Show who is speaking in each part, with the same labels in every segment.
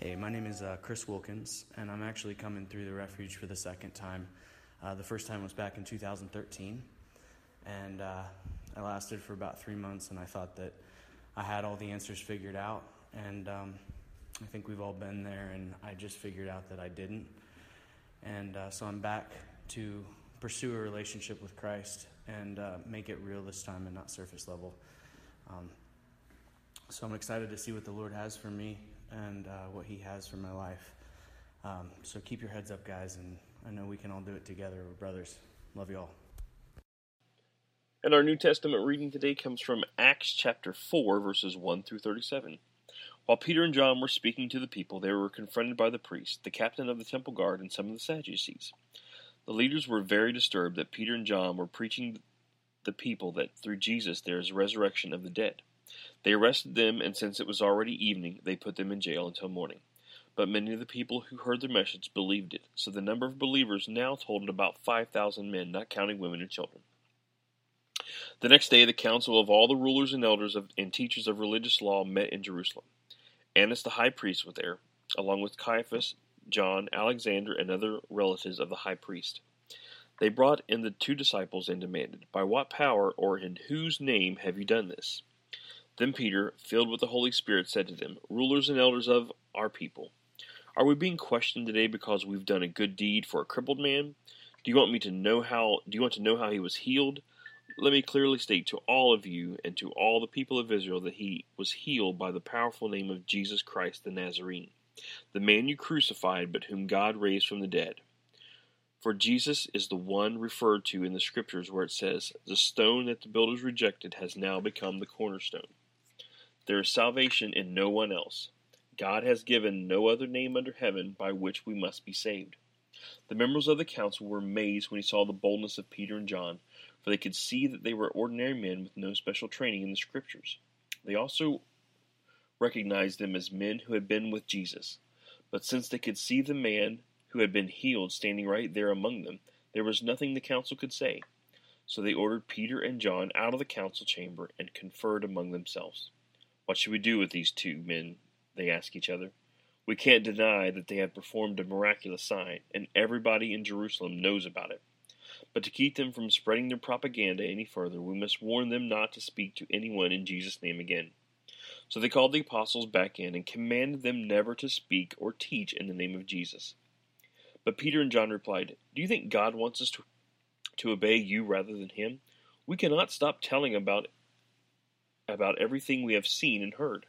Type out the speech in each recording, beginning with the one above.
Speaker 1: Hey, my name is uh, Chris Wilkins, and I'm actually coming through the refuge for the second time. Uh, the first time was back in 2013, and uh, I lasted for about three months, and I thought that I had all the answers figured out, and um, I think we've all been there, and I just figured out that I didn't. And uh, so I'm back to pursue a relationship with Christ and uh, make it real this time and not surface level. Um, so I'm excited to see what the Lord has for me and uh, what He has for my life. Um, so keep your heads up, guys, and I know we can all do it together. We're brothers. Love you all.
Speaker 2: And our New Testament reading today comes from Acts chapter 4, verses 1 through 37. While Peter and John were speaking to the people, they were confronted by the priest, the captain of the temple guard, and some of the Sadducees. The leaders were very disturbed that Peter and John were preaching the people that through Jesus there is resurrection of the dead. They arrested them, and since it was already evening, they put them in jail until morning. But many of the people who heard their message believed it, so the number of believers now totaled about 5,000 men, not counting women and children. The next day, the council of all the rulers and elders of, and teachers of religious law met in Jerusalem. Annas the high priest was there, along with Caiaphas, John, Alexander, and other relatives of the high priest. They brought in the two disciples and demanded, By what power or in whose name have you done this? Then Peter, filled with the Holy Spirit, said to them, Rulers and elders of our people, are we being questioned today because we've done a good deed for a crippled man? Do you want me to know how do you want to know how he was healed? Let me clearly state to all of you and to all the people of Israel that he was healed by the powerful name of Jesus Christ the Nazarene, the man you crucified, but whom God raised from the dead. For Jesus is the one referred to in the Scriptures where it says, The stone that the builders rejected has now become the cornerstone. There is salvation in no one else. God has given no other name under heaven by which we must be saved. The members of the council were amazed when he saw the boldness of Peter and John for they could see that they were ordinary men with no special training in the Scriptures. They also recognized them as men who had been with Jesus. But since they could see the man who had been healed standing right there among them, there was nothing the council could say. So they ordered Peter and John out of the council chamber and conferred among themselves. What should we do with these two men? They asked each other. We can't deny that they have performed a miraculous sign, and everybody in Jerusalem knows about it. But to keep them from spreading their propaganda any further, we must warn them not to speak to anyone in Jesus' name again. So they called the apostles back in and commanded them never to speak or teach in the name of Jesus. But Peter and John replied, Do you think God wants us to, to obey you rather than him? We cannot stop telling about about everything we have seen and heard.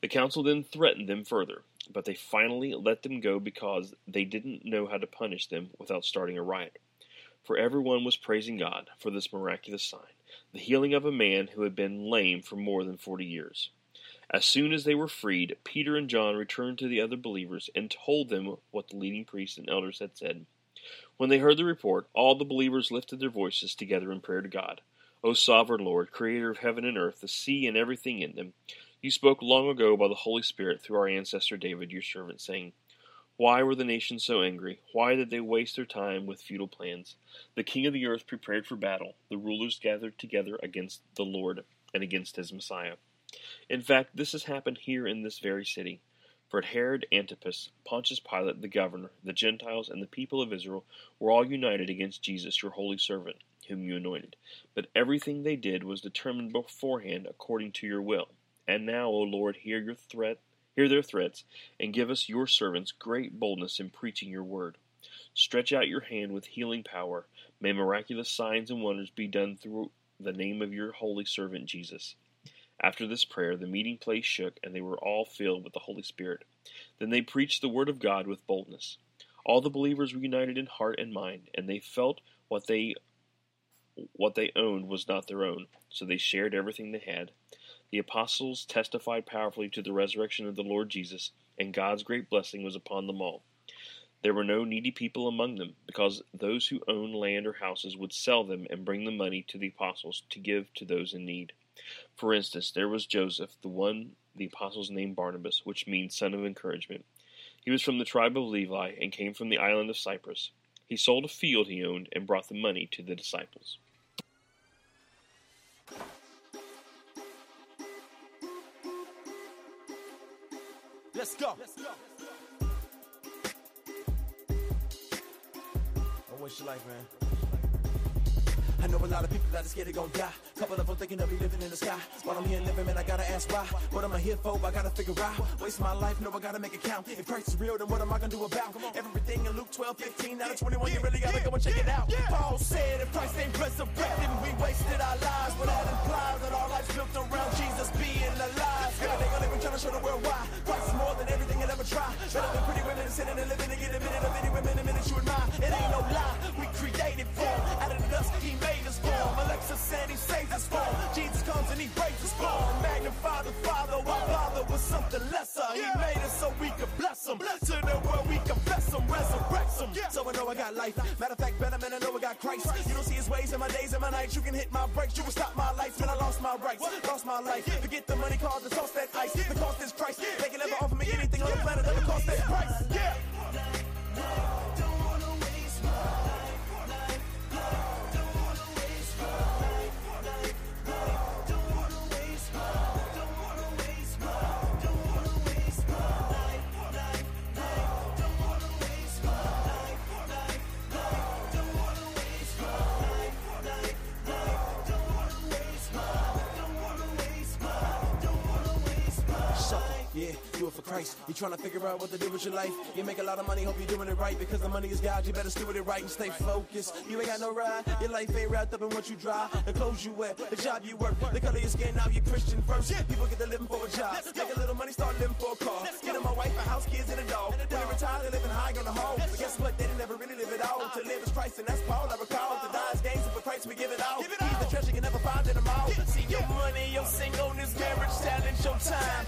Speaker 2: The council then threatened them further, but they finally let them go because they didn't know how to punish them without starting a riot for everyone was praising God for this miraculous sign, the healing of a man who had been lame for more than forty years. As soon as they were freed, Peter and John returned to the other believers and told them what the leading priests and elders had said. When they heard the report, all the believers lifted their voices together in prayer to God. O sovereign Lord, creator of heaven and earth, the sea and everything in them, you spoke long ago by the Holy Spirit through our ancestor David, your servant, saying, why were the nations so angry? Why did they waste their time with futile plans? The king of the earth prepared for battle. The rulers gathered together against the Lord and against his Messiah. In fact, this has happened here in this very city. For Herod Antipas, Pontius Pilate, the governor, the Gentiles, and the people of Israel were all united against Jesus, your holy servant, whom you anointed. But everything they did was determined beforehand according to your will. And now, O Lord, hear your threat Hear their threats, and give us, your servants, great boldness in preaching your word. Stretch out your hand with healing power. May miraculous signs and wonders be done through the name of your holy servant Jesus. After this prayer, the meeting place shook, and they were all filled with the Holy Spirit. Then they preached the word of God with boldness. All the believers were united in heart and mind, and they felt what they what they owned was not their own, so they shared everything they had. The apostles testified powerfully to the resurrection of the Lord Jesus, and God's great blessing was upon them all. There were no needy people among them, because those who owned land or houses would sell them and bring the money to the apostles to give to those in need. For instance, there was Joseph, the one the apostles named Barnabas, which means son of encouragement. He was from the tribe of Levi and came from the island of Cyprus. He sold a field he owned and brought the money to the disciples.
Speaker 3: Let's go. Oh, what's your life, man? I know a lot of people that are scared they gon' die. Couple of them thinking they'll be living in the sky. While I'm here living, man, I gotta ask why. What am I here for? I gotta figure out. Waste my life, no, I gotta make it count. If Christ is real, then what am I gonna do about everything in Luke 12, 15, out of 21? You really gotta go and check it out. Paul said, if Christ ain't resurrected, we wasted our lives. But that try. Better than pretty women sitting and living to get a minute of any women, a minute you admire. It ain't no lie. We created for out of the dust. He made us born. Alexa said he saved us from. Jesus comes and he breaks us born. Magnify the Father, our Father was something lesser. Him. So I know I got life. Matter of fact, better man, I know I got Christ. You don't see his ways in my days and my nights. You can hit my brakes, you can stop my life. Till I lost my rights, lost my life. Forget the money, cause the toss that ice. The cost is Christ. They can never offer me anything on the planet that would cost that price. Christ. You trying to figure out what to do with your life. You make a lot of money, hope you're doing it right. Because the money is God, you better steward it right and stay focused. You ain't got no ride. Your life ain't wrapped up in what you drive. The clothes you wear, the job you work, the color your skin, now you Christian first. People get to living for a job. Make a little money, start living for a car. Get them a wife, a house, kids, and a dog. When they retire, they're living high on the hog. But guess what? They didn't never really live it all. To live is Christ, and that's Paul. I recall to die is gain, so for Christ we give it all. He's the treasure you never find in them all. See your money, your singleness, marriage, talent, your time.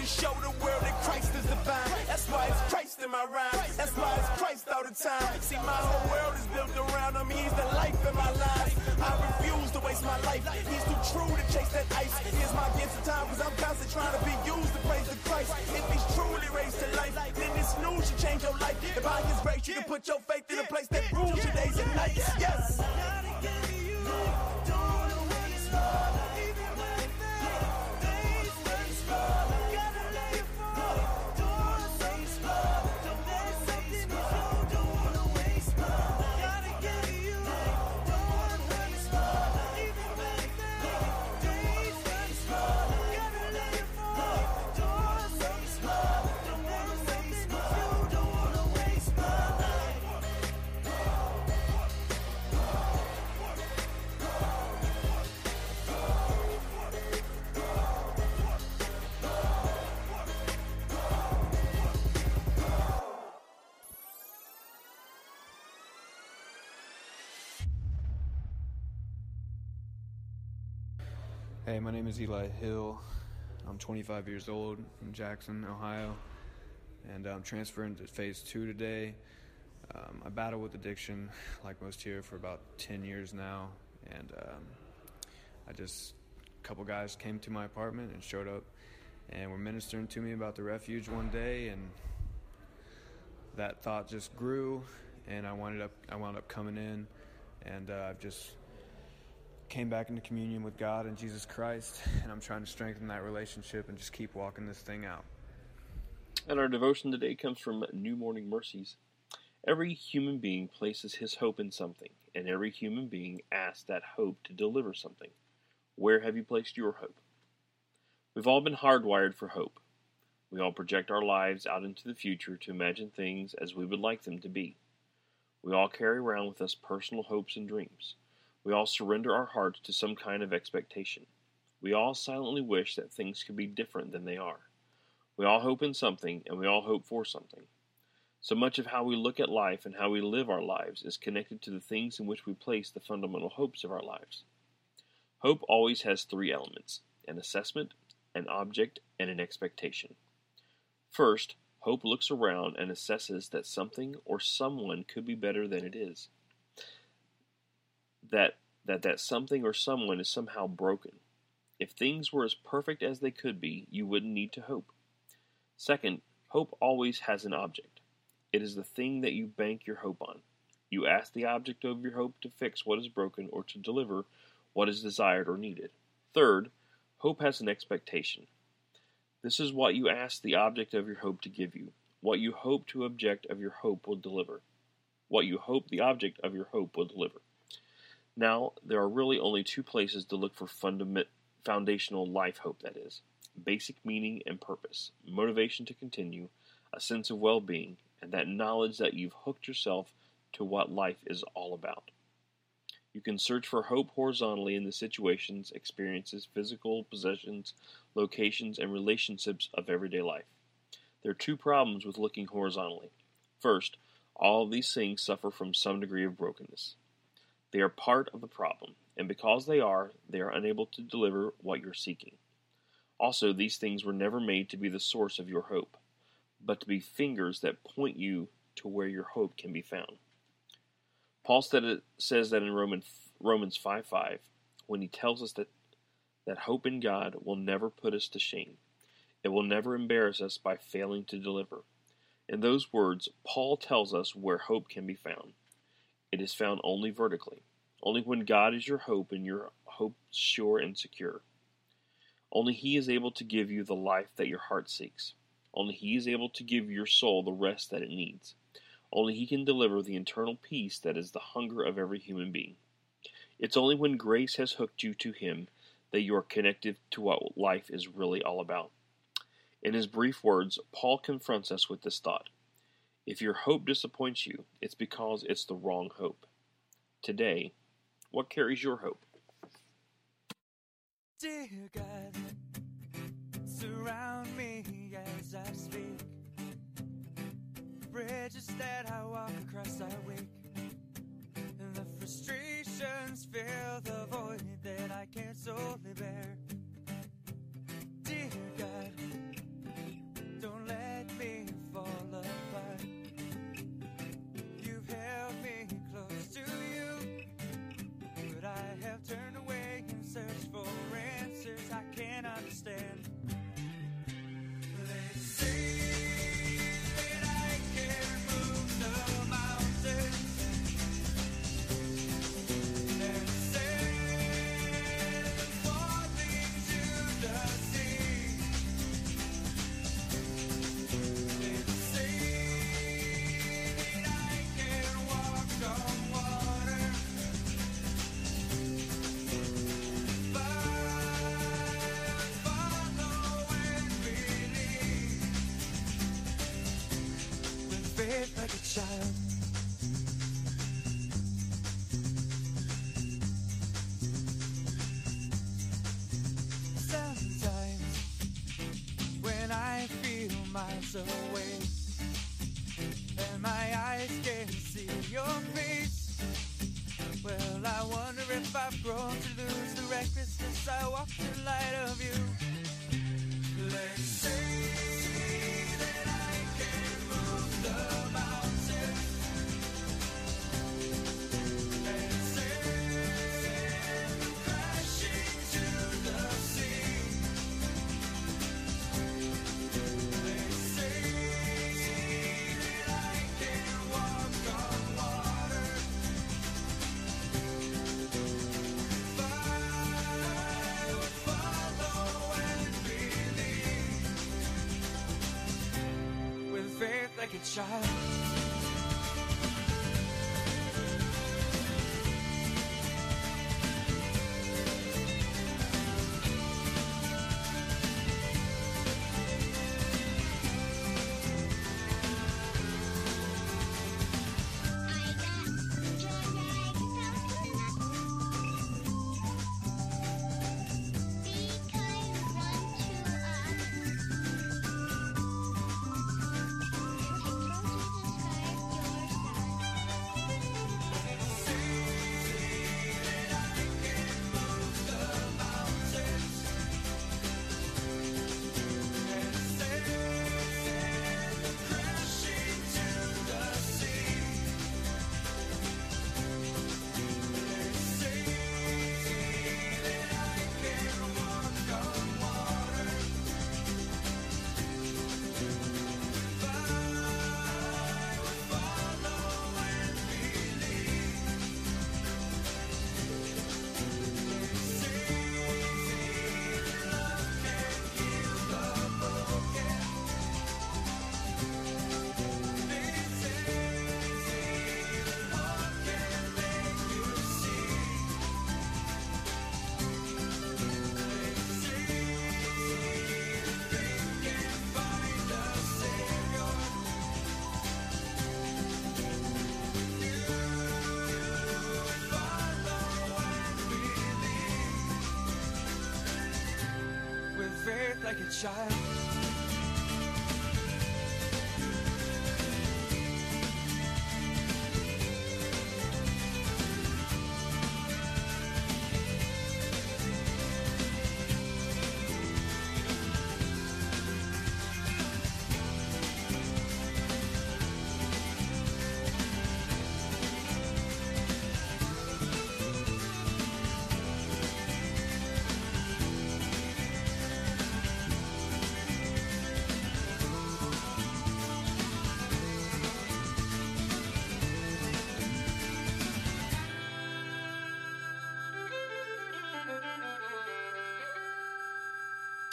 Speaker 3: To show the world that Christ is divine. That's why it's Christ in my rhyme. That's why it's Christ all the time. See, my whole world is built around him. He's the life in my life. I refuse to waste my life. He's too true to chase that ice. Here's my gift of time, cause I'm constantly trying to be used to praise the Christ. If he's truly raised to life, then this news should change your life. If by his grace, you can put your faith in a place that
Speaker 4: Hey, my name is Eli Hill. I'm 25 years old from Jackson, Ohio, and I'm transferring to phase two today. Um, I battle with addiction, like most here, for about 10 years now, and um, I just a couple guys came to my apartment and showed up, and were ministering to me about the refuge one day, and that thought just grew, and I wound up I wound up coming in, and uh, I've just came back into communion with God and Jesus Christ, and I'm trying to strengthen that relationship and just keep walking this thing out.
Speaker 2: And our devotion today comes from New Morning Mercies. Every human being places his hope in something, and every human being asks that hope to deliver something. Where have you placed your hope? We've all been hardwired for hope. We all project our lives out into the future to imagine things as we would like them to be. We all carry around with us personal hopes and dreams. We all surrender our hearts to some kind of expectation. We all silently wish that things could be different than they are. We all hope in something, and we all hope for something. So much of how we look at life and how we live our lives is connected to the things in which we place the fundamental hopes of our lives. Hope always has three elements an assessment, an object, and an expectation. First, hope looks around and assesses that something or someone could be better than it is that that that something or someone is somehow broken. If things were as perfect as they could be, you wouldn't need to hope. Second, hope always has an object. It is the thing that you bank your hope on. You ask the object of your hope to fix what is broken or to deliver what is desired or needed. Third, hope has an expectation. This is what you ask the object of your hope to give you, what you hope to object of your hope will deliver, what you hope the object of your hope will deliver. Now, there are really only two places to look for fundament, foundational life hope, that is basic meaning and purpose, motivation to continue, a sense of well being, and that knowledge that you've hooked yourself to what life is all about. You can search for hope horizontally in the situations, experiences, physical possessions, locations, and relationships of everyday life. There are two problems with looking horizontally. First, all of these things suffer from some degree of brokenness. They are part of the problem, and because they are, they are unable to deliver what you're seeking. Also, these things were never made to be the source of your hope, but to be fingers that point you to where your hope can be found. Paul says that in Roman, Romans 5 5, when he tells us that, that hope in God will never put us to shame. It will never embarrass us by failing to deliver. In those words, Paul tells us where hope can be found. It is found only vertically, only when God is your hope and your hope sure and secure. Only He is able to give you the life that your heart seeks. Only He is able to give your soul the rest that it needs. Only He can deliver the eternal peace that is the hunger of every human being. It's only when grace has hooked you to Him that you are connected to what life is really all about. In his brief words, Paul confronts us with this thought If your hope disappoints you, it's because it's the wrong hope. Today, what carries your hope?
Speaker 5: Dear God, surround me as I speak. Bridges that I walk across. And the frustrations fill the void that I can't solely bear. Dear God, miles away and my eyes can't see your face. Well, I wonder if I've grown to lose the recklessness I walk in light of you. Let's say child. Child.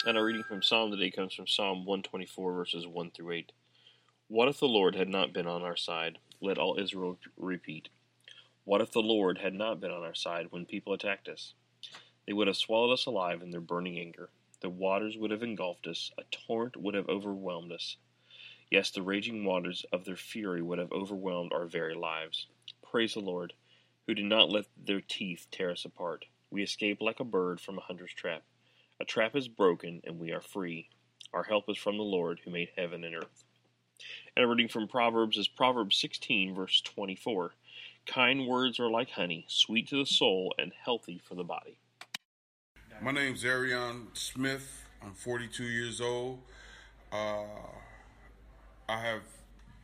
Speaker 2: And our reading from Psalm today comes from Psalm 124, verses 1 through 8. What if the Lord had not been on our side? Let all Israel repeat. What if the Lord had not been on our side when people attacked us? They would have swallowed us alive in their burning anger. The waters would have engulfed us, a torrent would have overwhelmed us. Yes, the raging waters of their fury would have overwhelmed our very lives. Praise the Lord, who did not let their teeth tear us apart. We escaped like a bird from a hunter's trap. A trap is broken, and we are free. Our help is from the Lord, who made heaven and earth. And a reading from Proverbs is Proverbs 16, verse 24. Kind words are like honey, sweet to the soul and healthy for the body.
Speaker 6: My name's Airrion Smith. I'm 42 years old. Uh, I have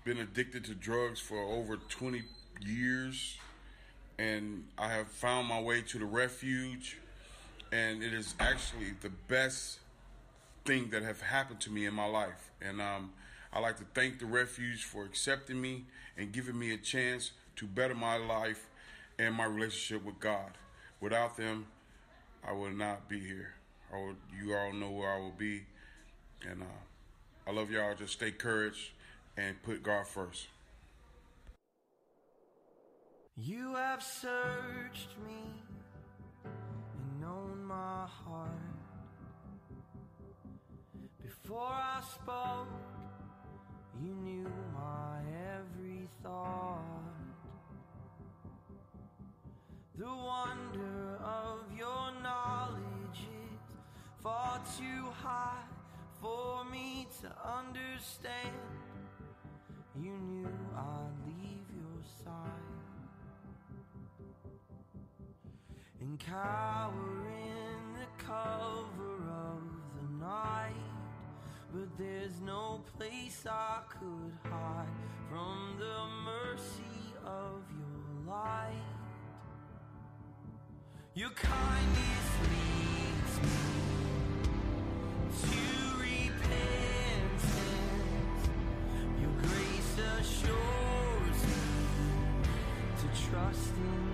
Speaker 6: been addicted to drugs for over 20 years, and I have found my way to the refuge, and it is actually the best thing that have happened to me in my life. And um, I like to thank the refuge for accepting me and giving me a chance to better my life and my relationship with God. Without them, I would not be here. I would, you all know where I will be. And uh, I love y'all. Just stay courage and put God first.
Speaker 7: You have searched me my heart. Before I spoke, you knew my every thought. The wonder of your knowledge is far too high for me to understand. You knew I'd cower in the cover of the night. But there's no place I could hide from the mercy of your light. Your kindness leads me to repentance. Your grace assures me to trust in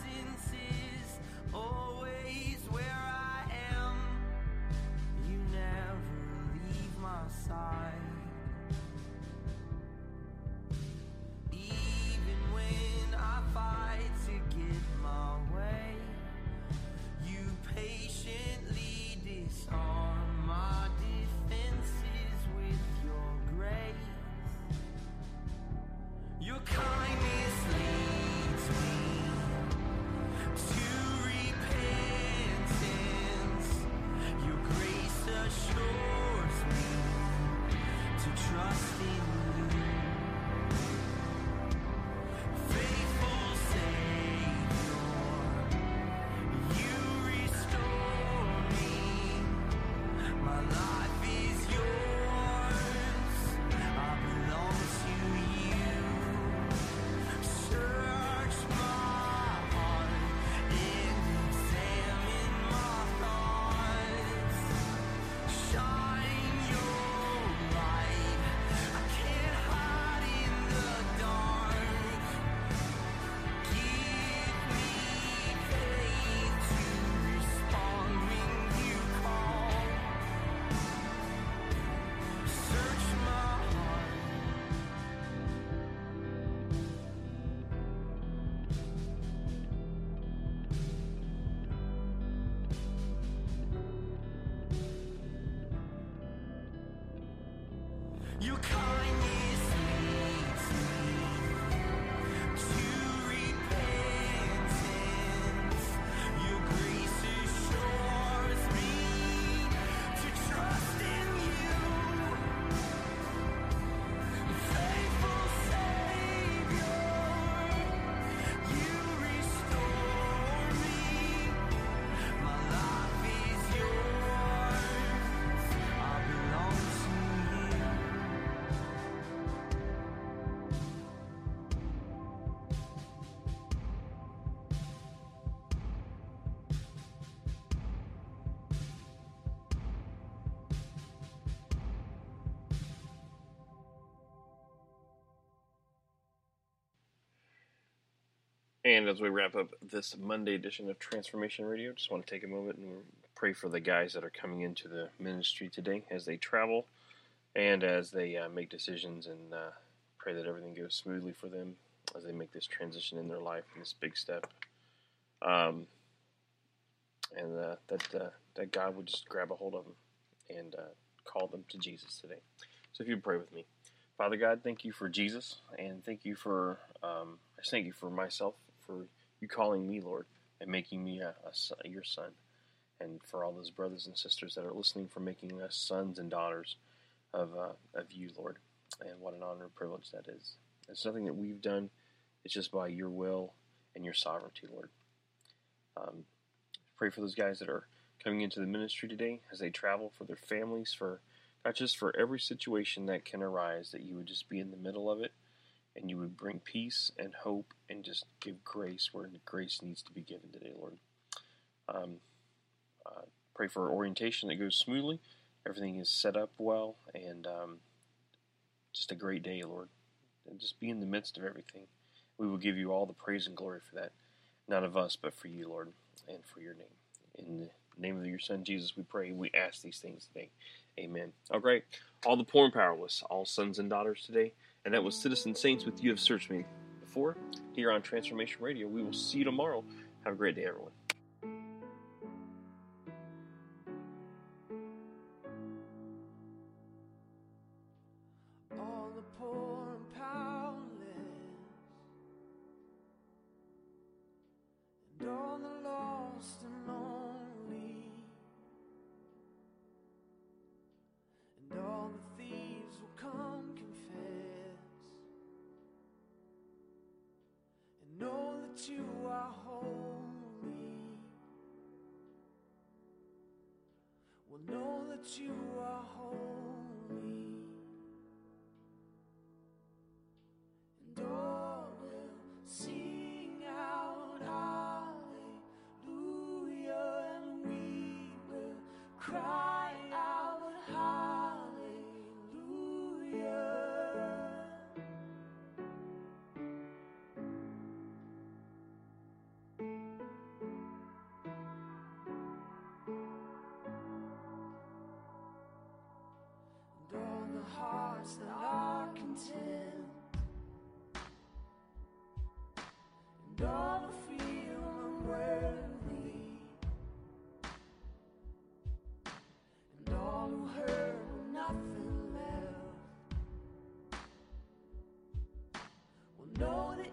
Speaker 7: Your kindness And
Speaker 2: as we wrap up this Monday edition of Transformation Radio, just want to take a moment and pray for the guys that are coming into the ministry today as they travel and as they uh, make decisions and uh, pray that everything goes smoothly for them as they make this transition in their life and this big step. Um, and uh, that uh, that God would just grab a hold of them and uh, call them to Jesus today. So if you'd pray with me, Father God, thank you for Jesus, and thank you for um, I thank you for myself for you calling me Lord and making me a, a, your son, and for all those brothers and sisters that are listening for making us sons and daughters of uh, of you, Lord. And what an honor and privilege that is. It's nothing that we've done; it's just by your will and your sovereignty, Lord. Um, pray for those guys that are coming into the ministry today as they travel for their families, for not just for every situation that can arise, that you would just be in the middle of it and you would bring peace and hope and just give grace where grace needs to be given today, Lord. Um, uh, pray for orientation that goes smoothly, everything is set up well, and um, just a great day, Lord. And just be in the midst of everything. We will give you all the praise and glory for that, not of us, but for you, Lord and for your name. In the name of your Son, Jesus, we pray. We ask these things today. Amen. All right. All the poor and powerless, all sons and daughters today. And that was Citizen Saints with You Have Searched Me Before here on Transformation Radio. We will see you tomorrow. Have a great day, everyone.
Speaker 8: You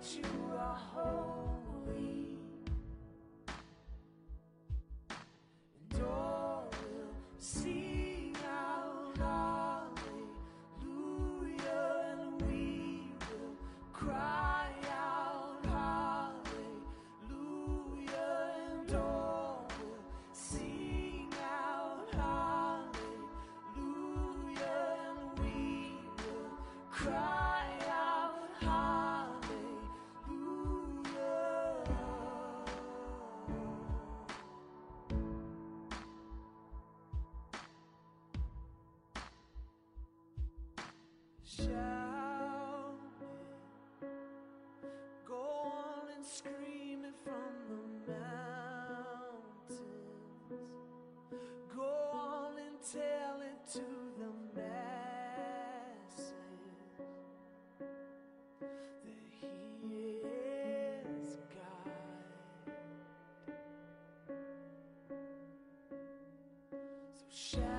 Speaker 8: that you Go on and scream it from the mountains. Go on and tell it to the masses that He is God. So shout